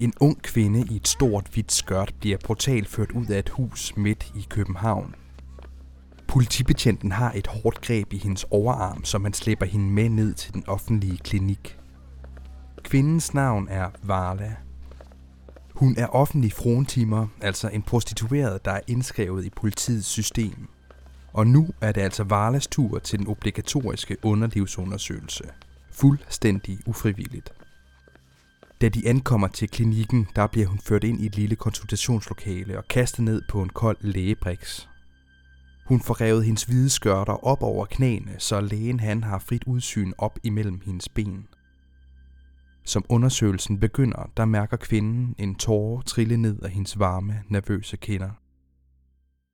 En ung kvinde i et stort hvidt skørt bliver brutalt ført ud af et hus midt i København. Politibetjenten har et hårdt greb i hendes overarm, som han slæber hende med ned til den offentlige klinik. Kvindens navn er Varla. Hun er offentlig frontimer, altså en prostitueret, der er indskrevet i politiets system. Og nu er det altså Varlas tur til den obligatoriske underlivsundersøgelse. Fuldstændig ufrivilligt. Da de ankommer til klinikken, der bliver hun ført ind i et lille konsultationslokale og kastet ned på en kold lægebriks. Hun får revet hendes hvide skørter op over knæene, så lægen han har frit udsyn op imellem hendes ben. Som undersøgelsen begynder, der mærker kvinden en tåre trille ned af hendes varme, nervøse kinder.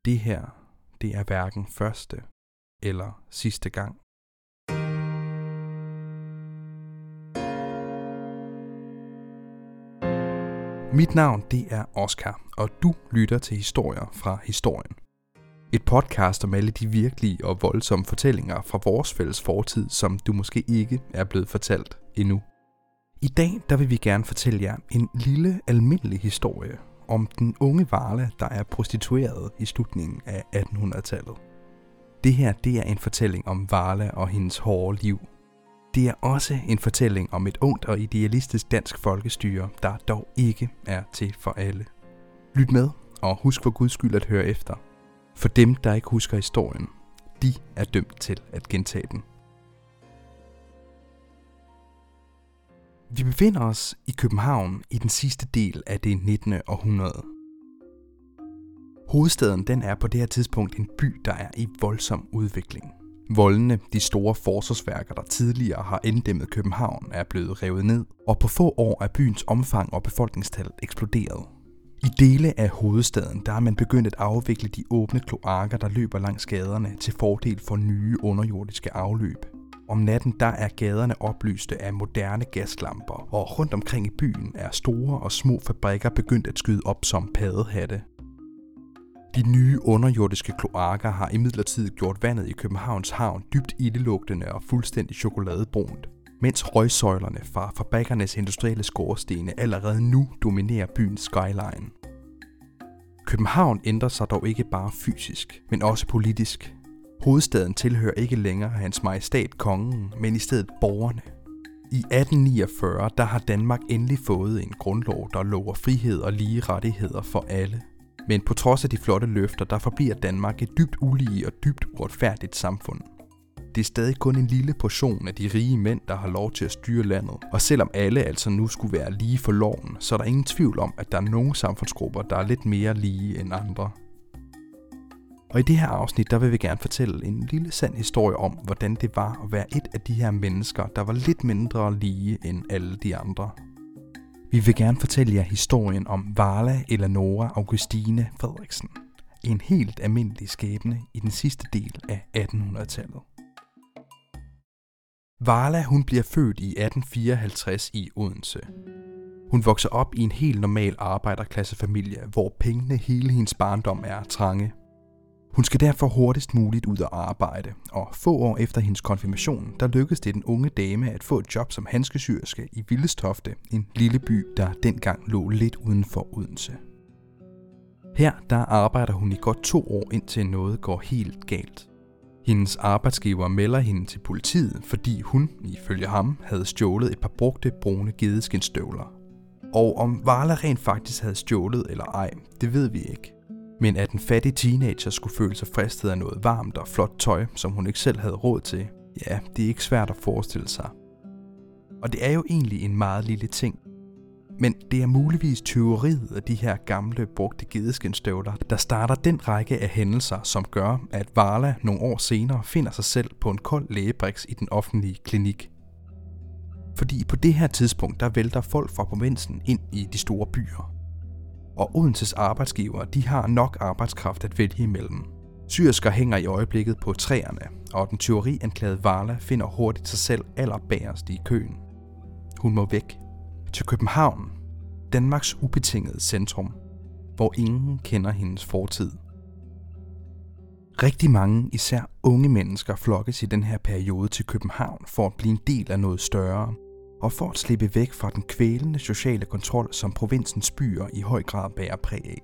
Det her, det er hverken første eller sidste gang. Mit navn det er Oscar, og du lytter til historier fra historien. Et podcast om alle de virkelige og voldsomme fortællinger fra vores fælles fortid, som du måske ikke er blevet fortalt endnu. I dag der vil vi gerne fortælle jer en lille almindelig historie om den unge Varla, der er prostitueret i slutningen af 1800-tallet. Det her det er en fortælling om Varla og hendes hårde liv. Det er også en fortælling om et ungt og idealistisk dansk folkestyre, der dog ikke er til for alle. Lyt med, og husk for guds skyld at høre efter. For dem, der ikke husker historien, de er dømt til at gentage den. Vi befinder os i København i den sidste del af det 19. århundrede. Hovedstaden den er på det her tidspunkt en by, der er i voldsom udvikling. Voldene, de store forsvarsværker, der tidligere har inddæmmet København, er blevet revet ned, og på få år er byens omfang og befolkningstal eksploderet. I dele af hovedstaden, der er man begyndt at afvikle de åbne kloakker, der løber langs gaderne til fordel for nye underjordiske afløb. Om natten der er gaderne oplyste af moderne gaslamper, og rundt omkring i byen er store og små fabrikker begyndt at skyde op som paddehatte. De nye underjordiske kloakker har imidlertid gjort vandet i Københavns havn dybt ildelugtende og fuldstændig chokoladebrunt, mens røgsøjlerne fra fabrikkernes industrielle skorstene allerede nu dominerer byens skyline. København ændrer sig dog ikke bare fysisk, men også politisk. Hovedstaden tilhører ikke længere hans majestæt kongen, men i stedet borgerne. I 1849 der har Danmark endelig fået en grundlov, der lover frihed og lige rettigheder for alle. Men på trods af de flotte løfter, der forbliver Danmark et dybt ulige og dybt uretfærdigt samfund. Det er stadig kun en lille portion af de rige mænd, der har lov til at styre landet. Og selvom alle altså nu skulle være lige for loven, så er der ingen tvivl om, at der er nogle samfundsgrupper, der er lidt mere lige end andre. Og i det her afsnit, der vil vi gerne fortælle en lille sand historie om, hvordan det var at være et af de her mennesker, der var lidt mindre lige end alle de andre. Vi vil gerne fortælle jer historien om Varla Eleonora Augustine Frederiksen. En helt almindelig skæbne i den sidste del af 1800-tallet. Varla hun bliver født i 1854 i Odense. Hun vokser op i en helt normal arbejderklassefamilie, hvor pengene hele hendes barndom er trange. Hun skal derfor hurtigst muligt ud og arbejde, og få år efter hendes konfirmation, der lykkedes det den unge dame at få et job som handskesyrske i Vildestofte, en lille by, der dengang lå lidt uden for Odense. Her der arbejder hun i godt to år, indtil noget går helt galt. Hendes arbejdsgiver melder hende til politiet, fordi hun, ifølge ham, havde stjålet et par brugte brune gedeskinstøvler. Og om Varla rent faktisk havde stjålet eller ej, det ved vi ikke. Men at en fattig teenager skulle føle sig fristet af noget varmt og flot tøj, som hun ikke selv havde råd til, ja, det er ikke svært at forestille sig. Og det er jo egentlig en meget lille ting. Men det er muligvis tyveriet af de her gamle brugte gedeskinstøvler, der starter den række af hændelser, som gør, at Varla nogle år senere finder sig selv på en kold lægebriks i den offentlige klinik. Fordi på det her tidspunkt, der vælter folk fra provinsen ind i de store byer og Odenses arbejdsgiver de har nok arbejdskraft at vælge imellem. Syrsker hænger i øjeblikket på træerne, og den tyverianklagede Varla finder hurtigt sig selv allerbærest i køen. Hun må væk. Til København, Danmarks ubetingede centrum, hvor ingen kender hendes fortid. Rigtig mange, især unge mennesker, flokkes i den her periode til København for at blive en del af noget større, og for at slippe væk fra den kvælende sociale kontrol, som provinsens byer i høj grad bærer præg af.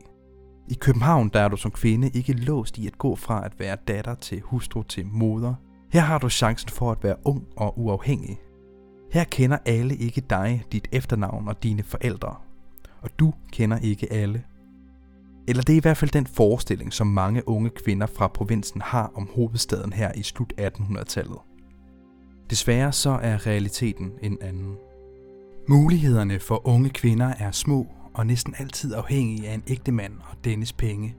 I København der er du som kvinde ikke låst i at gå fra at være datter til hustru til moder. Her har du chancen for at være ung og uafhængig. Her kender alle ikke dig, dit efternavn og dine forældre. Og du kender ikke alle. Eller det er i hvert fald den forestilling, som mange unge kvinder fra provinsen har om hovedstaden her i slut 1800-tallet. Desværre så er realiteten en anden. Mulighederne for unge kvinder er små og næsten altid afhængige af en ægte mand og dennes penge.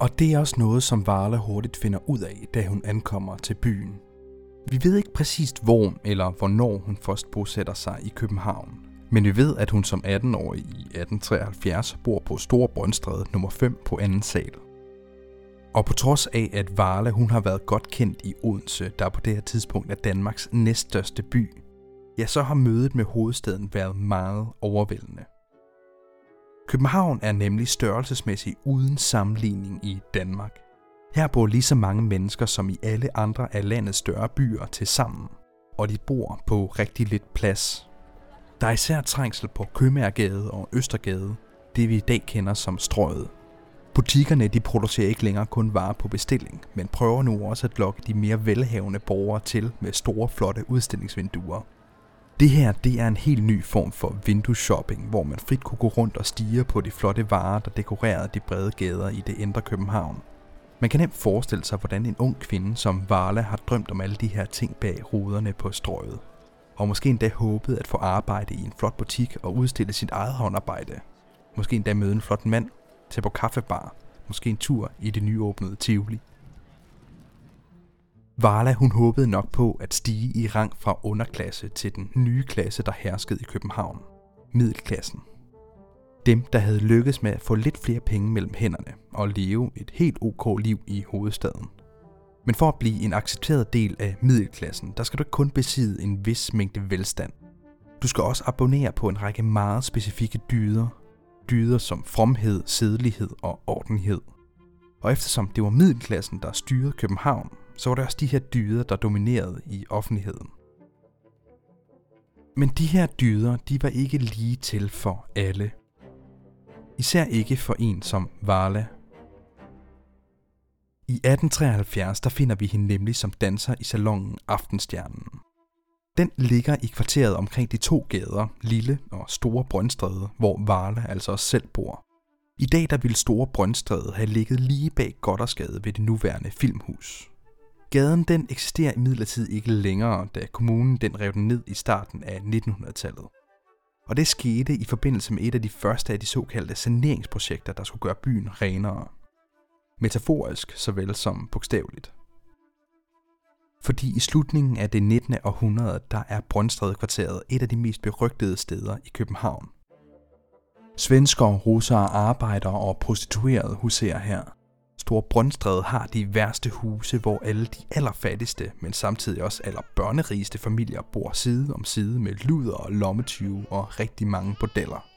Og det er også noget, som Varla hurtigt finder ud af, da hun ankommer til byen. Vi ved ikke præcist hvor eller hvornår hun først bosætter sig i København. Men vi ved, at hun som 18-årig i 1873 bor på Store Brøndstræde nummer 5 på anden sal. Og på trods af, at Varle hun har været godt kendt i Odense, der på det her tidspunkt er Danmarks næststørste by, ja, så har mødet med hovedstaden været meget overvældende. København er nemlig størrelsesmæssigt uden sammenligning i Danmark. Her bor lige så mange mennesker som i alle andre af landets større byer til sammen, og de bor på rigtig lidt plads. Der er især trængsel på Købmagergade og Østergade, det vi i dag kender som strøget. Butikkerne de producerer ikke længere kun varer på bestilling, men prøver nu også at lokke de mere velhavende borgere til med store flotte udstillingsvinduer. Det her det er en helt ny form for vindueshopping, hvor man frit kunne gå rundt og stige på de flotte varer, der dekorerede de brede gader i det indre København. Man kan nemt forestille sig, hvordan en ung kvinde som Varla har drømt om alle de her ting bag ruderne på strøget. Og måske endda håbet at få arbejde i en flot butik og udstille sit eget håndarbejde. Måske endda møde en flot mand, tage på kaffebar, måske en tur i det nyåbnede Tivoli. Varla hun håbede nok på at stige i rang fra underklasse til den nye klasse, der herskede i København. Middelklassen. Dem, der havde lykkes med at få lidt flere penge mellem hænderne og leve et helt ok liv i hovedstaden. Men for at blive en accepteret del af middelklassen, der skal du ikke kun besidde en vis mængde velstand. Du skal også abonnere på en række meget specifikke dyder. Dyder som fromhed, sædelighed og ordenhed. Og eftersom det var middelklassen, der styrede København, så var det også de her dyder, der dominerede i offentligheden. Men de her dyder, de var ikke lige til for alle. Især ikke for en som Varla. I 1873 der finder vi hende nemlig som danser i salongen Aftenstjernen. Den ligger i kvarteret omkring de to gader, Lille og Store Brøndstræde, hvor Varla altså også selv bor. I dag der ville Store Brøndstræde have ligget lige bag Goddersgade ved det nuværende filmhus. Gaden den eksisterer imidlertid ikke længere, da kommunen den rev den ned i starten af 1900-tallet. Og det skete i forbindelse med et af de første af de såkaldte saneringsprojekter, der skulle gøre byen renere. Metaforisk såvel som bogstaveligt. Fordi i slutningen af det 19. århundrede, der er Brøndstræde kvarteret et af de mest berygtede steder i København. Svenskere, russere, arbejdere og prostituerede huserer her – Store Brøndstræde har de værste huse, hvor alle de allerfattigste, men samtidig også allerbørnerigeste familier bor side om side med luder og lommetyve og rigtig mange bordeller.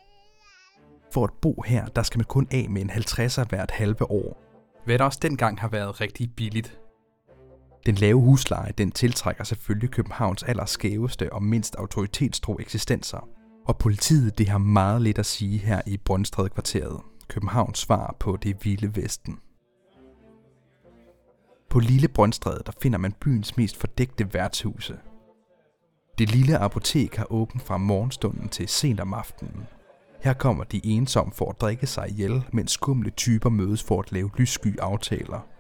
For at bo her, der skal man kun af med en 50'er hvert halve år, hvad der også dengang har været rigtig billigt. Den lave husleje, den tiltrækker selvfølgelig Københavns allerskæveste og mindst autoritetstro eksistenser. Og politiet, det har meget lidt at sige her i Brøndstræde kvarteret. Københavns svar på det vilde vesten. På Lille Brøndstræde der finder man byens mest fordækte værtshuse. Det lille apotek har åbent fra morgenstunden til sent om aftenen. Her kommer de ensomme for at drikke sig ihjel, mens skumle typer mødes for at lave lyssky aftaler.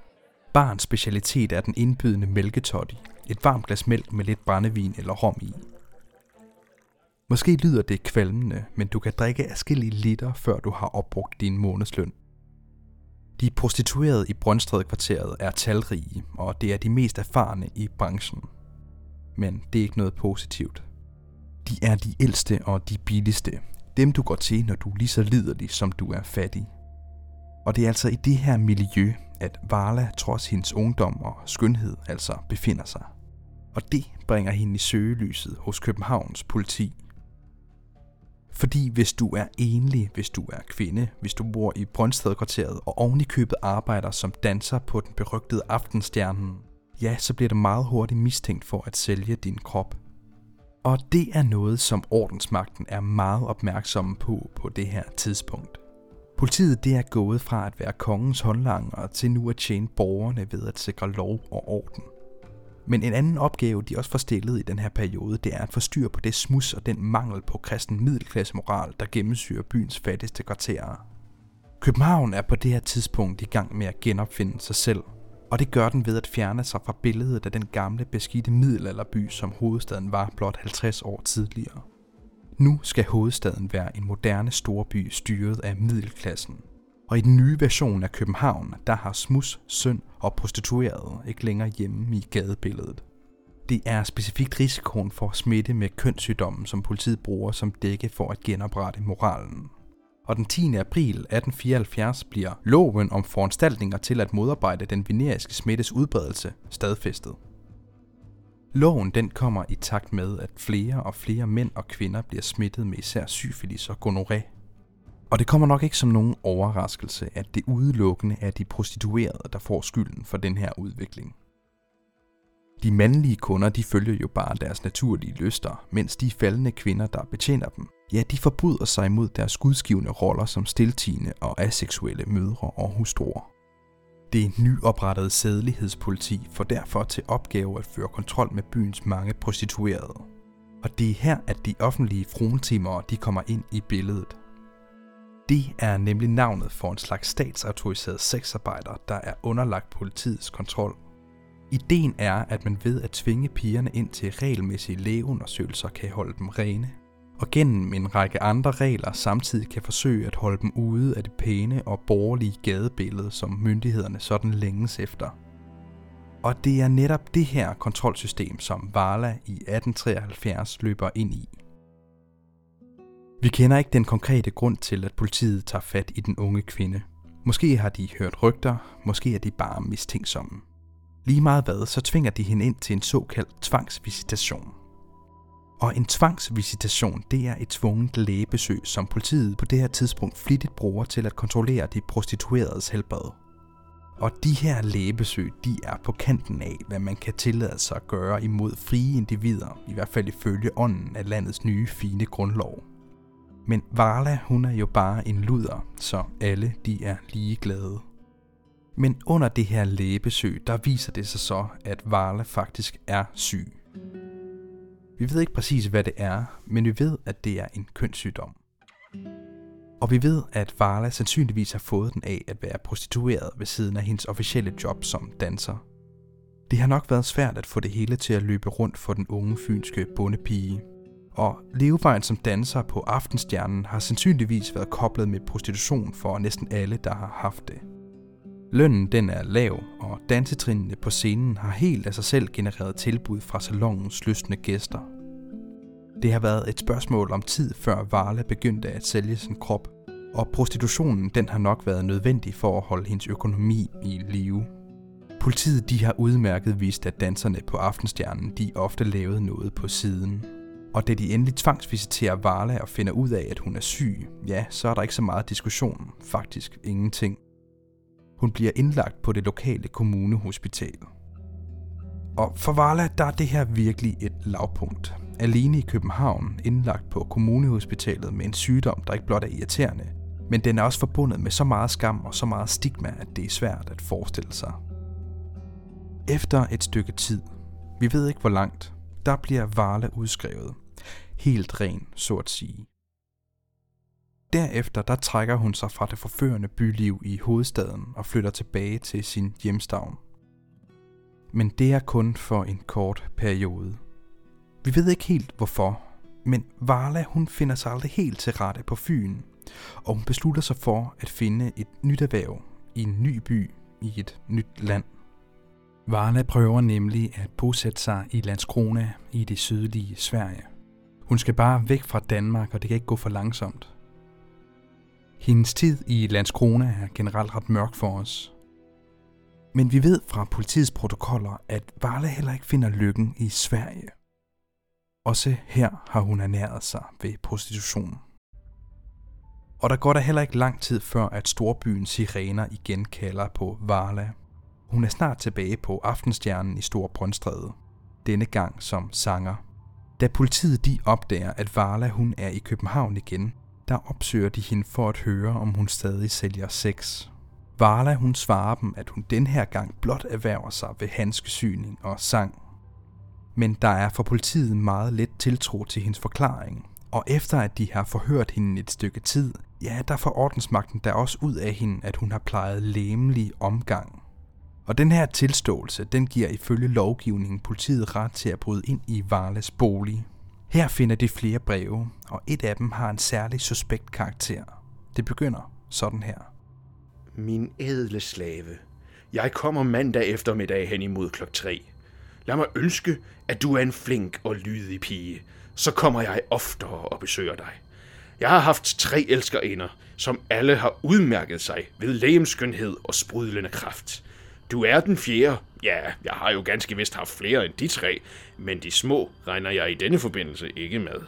Barns specialitet er den indbydende mælketoddy, et varmt glas mælk med lidt brændevin eller rom i. Måske lyder det kvalmende, men du kan drikke afskillige liter, før du har opbrugt din månedsløn. De prostituerede i Brøndstræde-kvarteret er talrige, og det er de mest erfarne i branchen. Men det er ikke noget positivt. De er de ældste og de billigste. Dem du går til, når du er lige så liderlig, som du er fattig. Og det er altså i det her miljø, at Varla trods hendes ungdom og skønhed altså befinder sig. Og det bringer hende i søgelyset hos Københavns politi. Fordi hvis du er enlig, hvis du er kvinde, hvis du bor i Brøndstedkvarteret og oven i købet arbejder som danser på den berygtede Aftenstjernen, ja, så bliver det meget hurtigt mistænkt for at sælge din krop. Og det er noget, som ordensmagten er meget opmærksomme på på det her tidspunkt. Politiet det er gået fra at være kongens håndlanger til nu at tjene borgerne ved at sikre lov og orden. Men en anden opgave, de også får stillet i den her periode, det er at forstyrre på det smus og den mangel på kristen middelklasse moral, der gennemsyrer byens fattigste kvarterer. København er på det her tidspunkt i gang med at genopfinde sig selv, og det gør den ved at fjerne sig fra billedet af den gamle beskidte middelalderby, som hovedstaden var blot 50 år tidligere. Nu skal hovedstaden være en moderne storby styret af middelklassen. Og i den nye version af København, der har smus, søn og prostituerede ikke længere hjemme i gadebilledet. Det er specifikt risikoen for smitte med kønssygdommen, som politiet bruger som dække for at genoprette moralen. Og den 10. april 1874 bliver loven om foranstaltninger til at modarbejde den veneriske smittes udbredelse stadfæstet. Loven den kommer i takt med, at flere og flere mænd og kvinder bliver smittet med især syfilis og gonoré. Og det kommer nok ikke som nogen overraskelse, at det udelukkende er de prostituerede, der får skylden for den her udvikling. De mandlige kunder de følger jo bare deres naturlige lyster, mens de faldende kvinder, der betjener dem, ja, de forbryder sig imod deres gudsgivende roller som stiltigende og aseksuelle mødre og hustruer. Det nyoprettede sædelighedspoliti får derfor til opgave at føre kontrol med byens mange prostituerede. Og det er her, at de offentlige frontimere de kommer ind i billedet. Det er nemlig navnet for en slags statsautoriseret sexarbejder, der er underlagt politiets kontrol. Ideen er, at man ved at tvinge pigerne ind til regelmæssige lægeundersøgelser kan holde dem rene og gennem en række andre regler samtidig kan forsøge at holde dem ude af det pæne og borgerlige gadebillede, som myndighederne sådan længes efter. Og det er netop det her kontrolsystem, som Varla i 1873 løber ind i. Vi kender ikke den konkrete grund til, at politiet tager fat i den unge kvinde. Måske har de hørt rygter, måske er de bare mistænksomme. Lige meget hvad, så tvinger de hende ind til en såkaldt tvangsvisitation – og en tvangsvisitation, det er et tvunget lægebesøg, som politiet på det her tidspunkt flittigt bruger til at kontrollere de prostitueredes helbred. Og de her lægebesøg, de er på kanten af, hvad man kan tillade sig at gøre imod frie individer, i hvert fald ifølge ånden af landets nye fine grundlov. Men Varla, hun er jo bare en luder, så alle de er ligeglade. Men under det her lægebesøg, der viser det sig så, at Varla faktisk er syg. Vi ved ikke præcis, hvad det er, men vi ved, at det er en kønssygdom. Og vi ved, at Varla sandsynligvis har fået den af at være prostitueret ved siden af hendes officielle job som danser. Det har nok været svært at få det hele til at løbe rundt for den unge fynske bondepige. Og levevejen som danser på Aftenstjernen har sandsynligvis været koblet med prostitution for næsten alle, der har haft det. Lønnen den er lav, og dansetrinene på scenen har helt af sig selv genereret tilbud fra salongens lystende gæster. Det har været et spørgsmål om tid før Varla begyndte at sælge sin krop, og prostitutionen den har nok været nødvendig for at holde hendes økonomi i live. Politiet de har udmærket vist, at danserne på Aftenstjernen de ofte lavede noget på siden. Og da de endelig tvangsvisiterer Varla og finder ud af, at hun er syg, ja, så er der ikke så meget diskussion. Faktisk ingenting. Hun bliver indlagt på det lokale kommunehospital. Og for Varla, der er det her virkelig et lavpunkt. Alene i København, indlagt på kommunehospitalet med en sygdom, der ikke blot er irriterende, men den er også forbundet med så meget skam og så meget stigma, at det er svært at forestille sig. Efter et stykke tid, vi ved ikke hvor langt, der bliver Varla udskrevet. Helt ren, så at sige. Derefter der trækker hun sig fra det forførende byliv i hovedstaden og flytter tilbage til sin hjemstavn. Men det er kun for en kort periode. Vi ved ikke helt hvorfor, men Varla hun finder sig aldrig helt til rette på Fyn, og hun beslutter sig for at finde et nyt erhverv i en ny by i et nyt land. Varla prøver nemlig at bosætte sig i Landskrona i det sydlige Sverige. Hun skal bare væk fra Danmark, og det kan ikke gå for langsomt. Hendes tid i Landskrona er generelt ret mørk for os. Men vi ved fra politiets protokoller, at Varla heller ikke finder lykken i Sverige. Også her har hun ernæret sig ved prostitution. Og der går der heller ikke lang tid før, at storbyens sirener igen kalder på Varla. Hun er snart tilbage på Aftenstjernen i Stor Brøndstræde. Denne gang som sanger. Da politiet de opdager, at Varla hun er i København igen, der opsøger de hende for at høre, om hun stadig sælger sex. Varla hun svarer dem, at hun den her gang blot erhverver sig ved handskesyning og sang. Men der er for politiet meget let tiltro til hendes forklaring, og efter at de har forhørt hende et stykke tid, ja, der får ordensmagten der også ud af hende, at hun har plejet læmelig omgang. Og den her tilståelse, den giver ifølge lovgivningen politiet ret til at bryde ind i Varles bolig. Her finder de flere breve, og et af dem har en særlig suspekt karakter. Det begynder sådan her. Min ædle slave, jeg kommer mandag eftermiddag hen imod klok 3. Lad mig ønske, at du er en flink og lydig pige. Så kommer jeg oftere og besøger dig. Jeg har haft tre elskerinder, som alle har udmærket sig ved lægemskønhed og sprudlende kraft. Du er den fjerde. Ja, jeg har jo ganske vist haft flere end de tre, men de små regner jeg i denne forbindelse ikke med.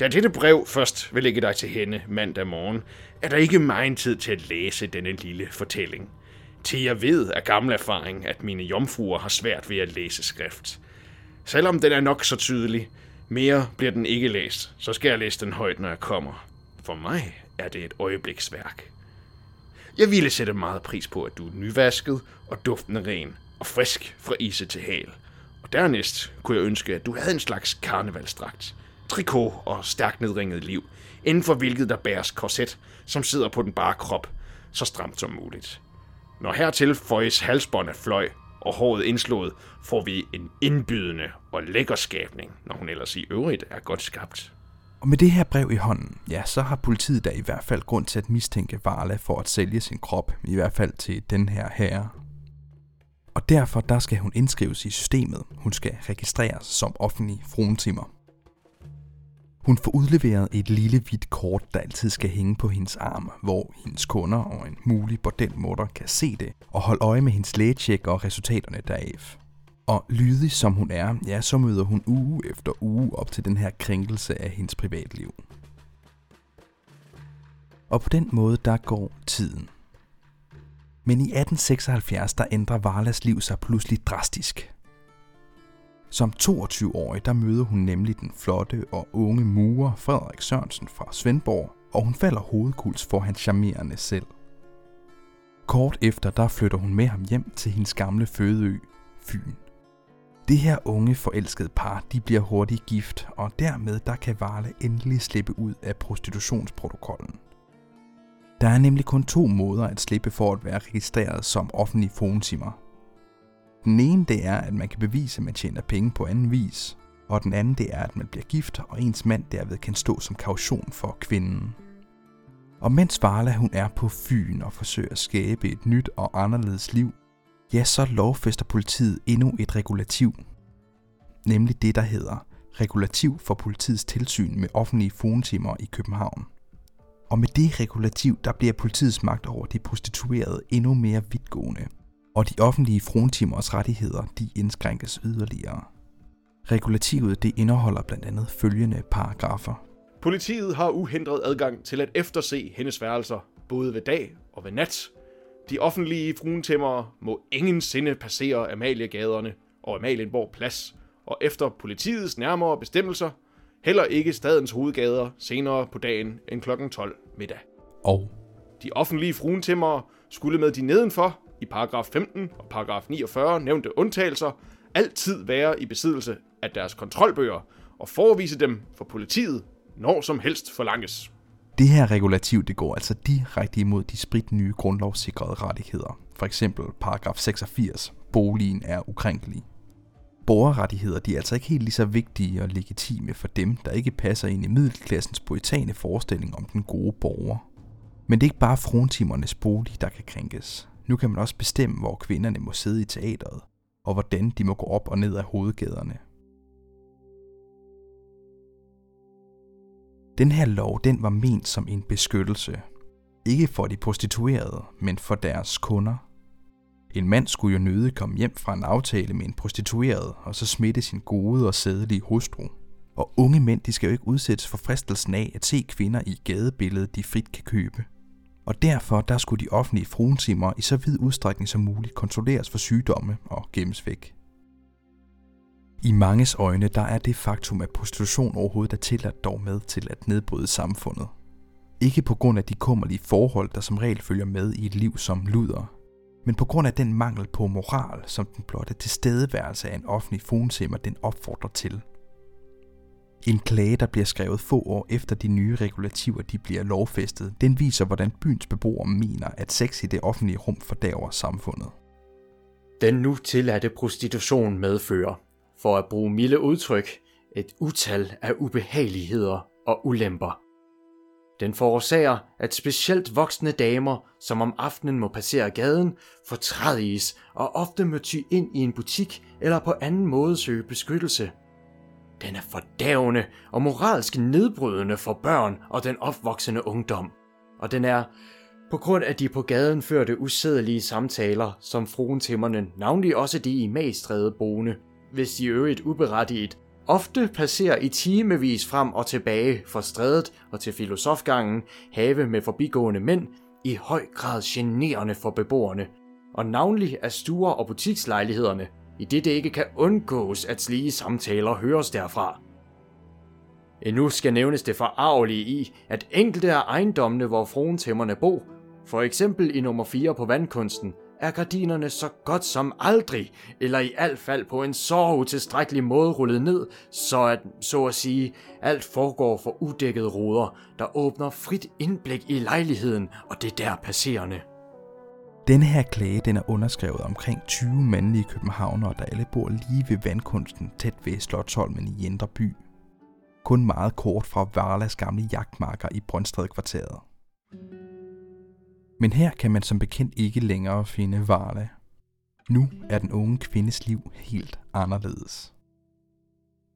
Da dette brev først vil lægge dig til hende mandag morgen, er der ikke meget tid til at læse denne lille fortælling. Til jeg ved af gammel erfaring, at mine jomfruer har svært ved at læse skrift. Selvom den er nok så tydelig, mere bliver den ikke læst, så skal jeg læse den højt, når jeg kommer. For mig er det et øjebliksværk. Jeg ville sætte meget pris på, at du er nyvasket og duftende ren og frisk fra ise til hal. Og dernæst kunne jeg ønske, at du havde en slags karnevalstrakt, trikot og stærkt nedringet liv, inden for hvilket der bæres korset, som sidder på den bare krop, så stramt som muligt. Når hertil føjes halsbånd af fløj og håret indslået, får vi en indbydende og lækker skabning, når hun ellers i øvrigt er godt skabt. Og med det her brev i hånden, ja, så har politiet da i hvert fald grund til at mistænke Varla for at sælge sin krop, i hvert fald til den her herre. Og derfor der skal hun indskrives i systemet. Hun skal registreres som offentlig fruentimer. Hun får udleveret et lille hvidt kort, der altid skal hænge på hendes arm, hvor hendes kunder og en mulig bordelmutter kan se det og holde øje med hendes lægetjek og resultaterne deraf. Og lydig som hun er, ja, så møder hun uge efter uge op til den her krænkelse af hendes privatliv. Og på den måde, der går tiden. Men i 1876, der ændrer Varlas liv sig pludselig drastisk. Som 22-årig, der møder hun nemlig den flotte og unge murer Frederik Sørensen fra Svendborg, og hun falder hovedkuls for hans charmerende selv. Kort efter, der flytter hun med ham hjem til hendes gamle fødeø, Fyn. Det her unge forelskede par, de bliver hurtigt gift, og dermed der kan Varle endelig slippe ud af prostitutionsprotokollen. Der er nemlig kun to måder at slippe for at være registreret som offentlig fontimer. Den ene det er, at man kan bevise, at man tjener penge på anden vis, og den anden det er, at man bliver gift, og ens mand derved kan stå som kaution for kvinden. Og mens Varla hun er på Fyn og forsøger at skabe et nyt og anderledes liv, ja, så lovfester politiet endnu et regulativ. Nemlig det, der hedder Regulativ for politiets tilsyn med offentlige fonetimer i København. Og med det regulativ, der bliver politiets magt over de prostituerede endnu mere vidtgående, og de offentlige frontimers rettigheder, de indskrænkes yderligere. Regulativet det indeholder blandt andet følgende paragrafer. Politiet har uhindret adgang til at efterse hendes værelser, både ved dag og ved nat, de offentlige fruentæmmere må ingen sinde passere Amaliegaderne og Amalienborg Plads, og efter politiets nærmere bestemmelser, heller ikke stadens hovedgader senere på dagen end kl. 12 middag. Og de offentlige fruentæmmere skulle med de nedenfor i paragraf 15 og paragraf 49 nævnte undtagelser altid være i besiddelse af deres kontrolbøger og forevise dem for politiet, når som helst forlanges. Det her regulativ det går altså direkte imod de sprit nye grundlovssikrede rettigheder. For eksempel paragraf 86, boligen er ukrænkelig. Borgerrettigheder de er altså ikke helt lige så vigtige og legitime for dem, der ikke passer ind i middelklassens poetane forestilling om den gode borger. Men det er ikke bare frontimernes bolig, der kan krænkes. Nu kan man også bestemme, hvor kvinderne må sidde i teateret, og hvordan de må gå op og ned af hovedgaderne. Den her lov, den var ment som en beskyttelse. Ikke for de prostituerede, men for deres kunder. En mand skulle jo nøde komme hjem fra en aftale med en prostitueret, og så smitte sin gode og sædelige hustru. Og unge mænd, de skal jo ikke udsættes for fristelsen af at se kvinder i gadebilledet, de frit kan købe. Og derfor der skulle de offentlige fruentimer i så vid udstrækning som muligt kontrolleres for sygdomme og gemmes væk. I manges øjne, der er det faktum, at prostitution overhovedet er tilladt dog med til at nedbryde samfundet. Ikke på grund af de kummerlige forhold, der som regel følger med i et liv som luder, men på grund af den mangel på moral, som den blotte tilstedeværelse af en offentlig fonsimmer den opfordrer til. En klage, der bliver skrevet få år efter de nye regulativer de bliver lovfæstet, den viser, hvordan byens beboere mener, at sex i det offentlige rum fordærver samfundet. Den nu tilladte prostitution medfører, for at bruge milde udtryk, et utal af ubehageligheder og ulemper. Den forårsager, at specielt voksne damer, som om aftenen må passere gaden, fortrædiges og ofte må ty ind i en butik eller på anden måde søge beskyttelse. Den er fordævende og moralsk nedbrydende for børn og den opvoksende ungdom. Og den er, på grund af de på gaden førte usædelige samtaler, som fruen Timmerne, navnlig også de i Magstræde boende, hvis de øvrigt uberettiget ofte passerer i timevis frem og tilbage fra strædet og til filosofgangen, have med forbigående mænd, i høj grad generende for beboerne, og navnlig af stuer og butikslejlighederne, i det det ikke kan undgås, at slige samtaler høres derfra. Endnu skal nævnes det forarvelige i, at enkelte af ejendommene, hvor fruentæmmerne bo, for eksempel i nummer 4 på vandkunsten, er gardinerne så godt som aldrig, eller i alt fald på en så utilstrækkelig måde rullet ned, så at, så at sige, alt foregår for udækkede ruder, der åbner frit indblik i lejligheden og det der passerende. Denne her klage den er underskrevet omkring 20 mandlige københavnere, der alle bor lige ved vandkunsten tæt ved Slottholmen i Jenter by. Kun meget kort fra Varlas gamle jagtmarker i Brøndstred kvarteret. Men her kan man som bekendt ikke længere finde Varla. Nu er den unge kvindes liv helt anderledes.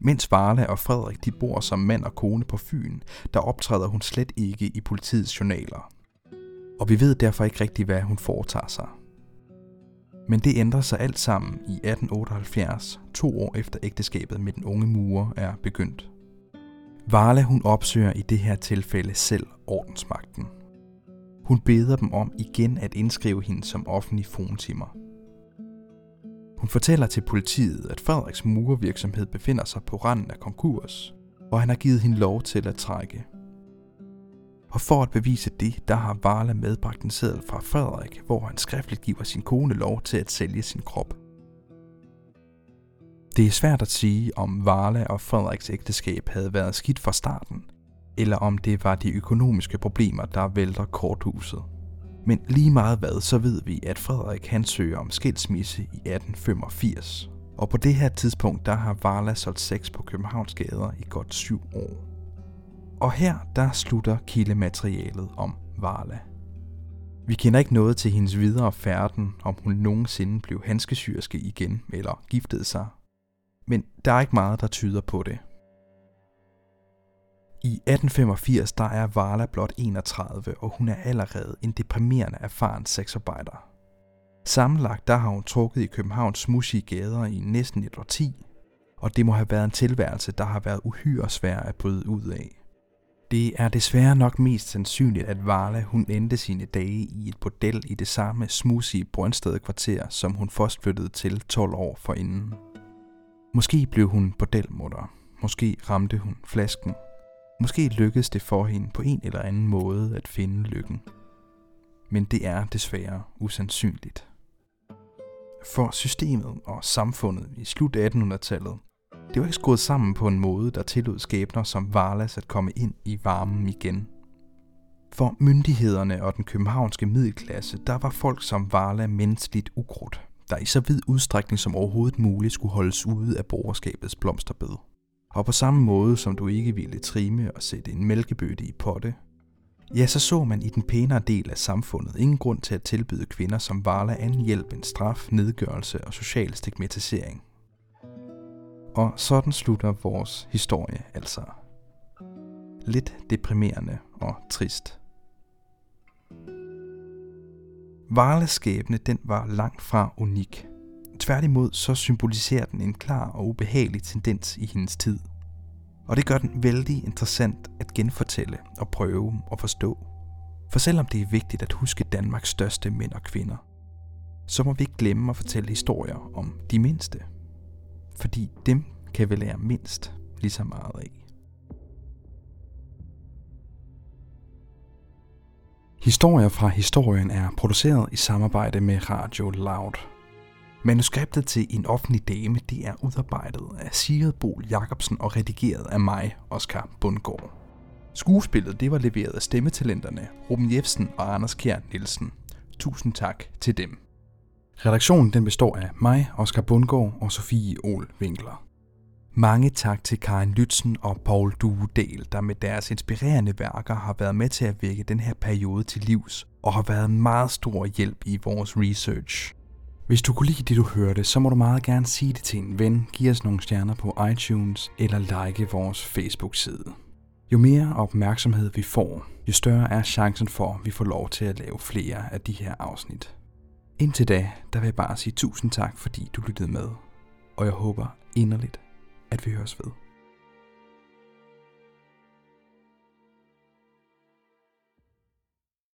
Mens Varla og Frederik de bor som mand og kone på Fyn, der optræder hun slet ikke i politiets journaler. Og vi ved derfor ikke rigtig, hvad hun foretager sig. Men det ændrer sig alt sammen i 1878, to år efter ægteskabet med den unge murer er begyndt. Varla hun opsøger i det her tilfælde selv ordensmagten – hun beder dem om igen at indskrive hende som offentlig fontimer. Hun fortæller til politiet, at Frederiks murervirksomhed befinder sig på randen af konkurs, og han har givet hende lov til at trække. Og for at bevise det, der har Varla medbragt en seddel fra Frederik, hvor han skriftligt giver sin kone lov til at sælge sin krop. Det er svært at sige, om Varla og Frederiks ægteskab havde været skidt fra starten – eller om det var de økonomiske problemer, der vælter korthuset. Men lige meget hvad, så ved vi, at Frederik han søger om skilsmisse i 1885. Og på det her tidspunkt, der har Varla solgt sex på Københavns gader i godt syv år. Og her, der slutter kildematerialet om Varla. Vi kender ikke noget til hendes videre færden, om hun nogensinde blev handskesyrske igen eller giftede sig. Men der er ikke meget, der tyder på det. I 1885 der er Varla blot 31, og hun er allerede en deprimerende erfaren sexarbejder. Sammenlagt der har hun trukket i Københavns smudsige gader i næsten et årti, og det må have været en tilværelse, der har været uhyre svær at bryde ud af. Det er desværre nok mest sandsynligt, at Varla hun endte sine dage i et bordel i det samme smudsige Brøndsted kvarter, som hun først flyttede til 12 år forinden. Måske blev hun bordelmutter. Måske ramte hun flasken Måske lykkedes det for hende på en eller anden måde at finde lykken. Men det er desværre usandsynligt. For systemet og samfundet i slut 1800-tallet, det var ikke skruet sammen på en måde, der tillod skæbner som Varlas at komme ind i varmen igen. For myndighederne og den københavnske middelklasse, der var folk som Varla menneskeligt ukrudt, der i så vid udstrækning som overhovedet muligt skulle holdes ude af borgerskabets blomsterbed. Og på samme måde som du ikke ville trimme og sætte en mælkebøtte i potte, ja, så så man i den pænere del af samfundet ingen grund til at tilbyde kvinder som Varla anden hjælp end straf, nedgørelse og social stigmatisering. Og sådan slutter vores historie altså. Lidt deprimerende og trist. Varles skæbne den var langt fra unik – Tværtimod så symboliserer den en klar og ubehagelig tendens i hendes tid. Og det gør den vældig interessant at genfortælle og prøve at forstå. For selvom det er vigtigt at huske Danmarks største mænd og kvinder, så må vi ikke glemme at fortælle historier om de mindste. Fordi dem kan vi lære mindst lige så meget af. Historier fra historien er produceret i samarbejde med Radio Loud. Manuskriptet til En offentlig dame det er udarbejdet af Sigrid Bol Jacobsen og redigeret af mig, Oscar Bundgaard. Skuespillet det var leveret af stemmetalenterne Ruben Jefsen og Anders Kjær Nielsen. Tusind tak til dem. Redaktionen den består af mig, Oscar Bundgaard og Sofie Ol Winkler. Mange tak til Karen Lytzen og Paul Duedal, der med deres inspirerende værker har været med til at vække den her periode til livs og har været en meget stor hjælp i vores research. Hvis du kunne lide det, du hørte, så må du meget gerne sige det til en ven, give os nogle stjerner på iTunes eller like vores Facebook-side. Jo mere opmærksomhed vi får, jo større er chancen for, at vi får lov til at lave flere af de her afsnit. Indtil da, der vil jeg bare sige tusind tak, fordi du lyttede med. Og jeg håber inderligt, at vi høres ved.